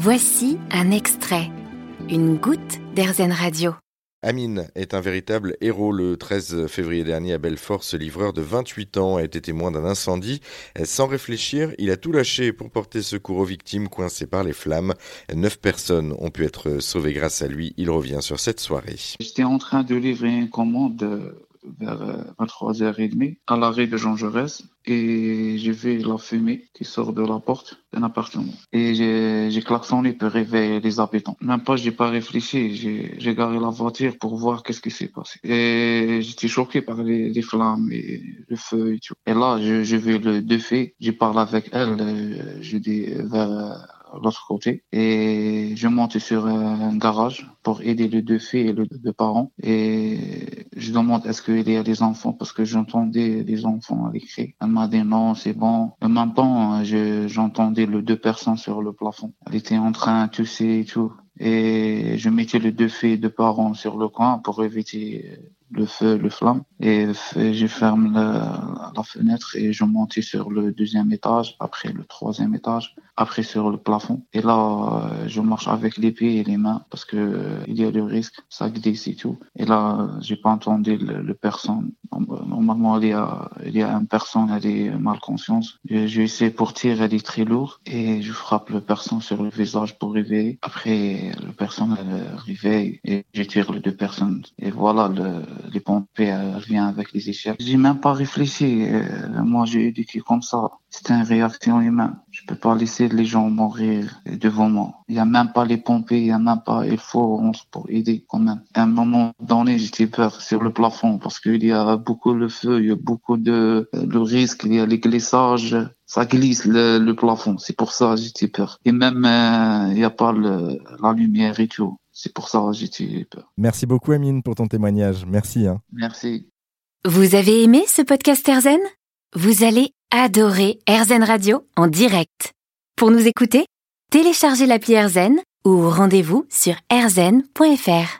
Voici un extrait, une goutte d'Airzen Radio. Amine est un véritable héros. Le 13 février dernier à Belfort, ce livreur de 28 ans a été témoin d'un incendie. Sans réfléchir, il a tout lâché pour porter secours aux victimes coincées par les flammes. Neuf personnes ont pu être sauvées grâce à lui. Il revient sur cette soirée. J'étais en train de livrer une commande vers 23h30 euh, à l'arrêt de Jean Jaurès et j'ai vu la fumée qui sort de la porte d'un appartement. Et j'ai klaxonné pour réveiller les habitants. Même pas, j'ai pas réfléchi, j'ai garé la voiture pour voir qu'est-ce qui s'est passé. Et j'étais choqué par les, flammes et le feu et tout. Et là, j'ai vu le deux filles, j'ai parlé avec elle, euh, je dis vers l'autre côté et je monte sur un garage pour aider les deux filles et les deux parents et je demande est-ce qu'il y a des enfants parce que j'entendais des enfants à l'écrit. Elle m'a dit non, c'est bon. En même temps, j'entendais les deux personnes sur le plafond. Elle était en train de tousser et tout. Et je mettais les deux filles et deux parents sur le coin pour éviter le feu, le flamme. Et je ferme la, la, fenêtre et je montais sur le deuxième étage, après le troisième étage, après sur le plafond. Et là, euh, je marche avec les pieds et les mains parce que euh, il y a le risque, ça glisse et tout. Et là, j'ai pas entendu le, le, personne. Normalement, il y a, il y a une personne, elle est mal conscience. J'ai essayé pour tirer, elle est très lourde et je frappe le personne sur le visage pour réveiller. Après, le personne, réveille et je tire les deux personnes. Et voilà, le, les pompiers reviennent avec les échelles. J'ai même pas réfléchi. Euh, moi, j'ai éduqué comme ça. C'est une réaction humaine. Je peux pas laisser les gens mourir devant moi. Il y a même pas les pompiers, il y a même pas, il faut pour aider quand même. À un moment donné, j'étais peur sur le plafond parce qu'il y a beaucoup de feu, il y a beaucoup de, de risques, il y a les glissages. Ça glisse le, plafond. C'est pour ça j'étais peur. Et même, euh, il n'y a pas le, la lumière et tout. C'est pour ça que j'étais peur. Merci beaucoup, Amine, pour ton témoignage. Merci. Hein. Merci. Vous avez aimé ce podcast Erzen Vous allez adorer Erzen Radio en direct. Pour nous écouter, téléchargez l'appli Erzen ou rendez-vous sur erzen.fr.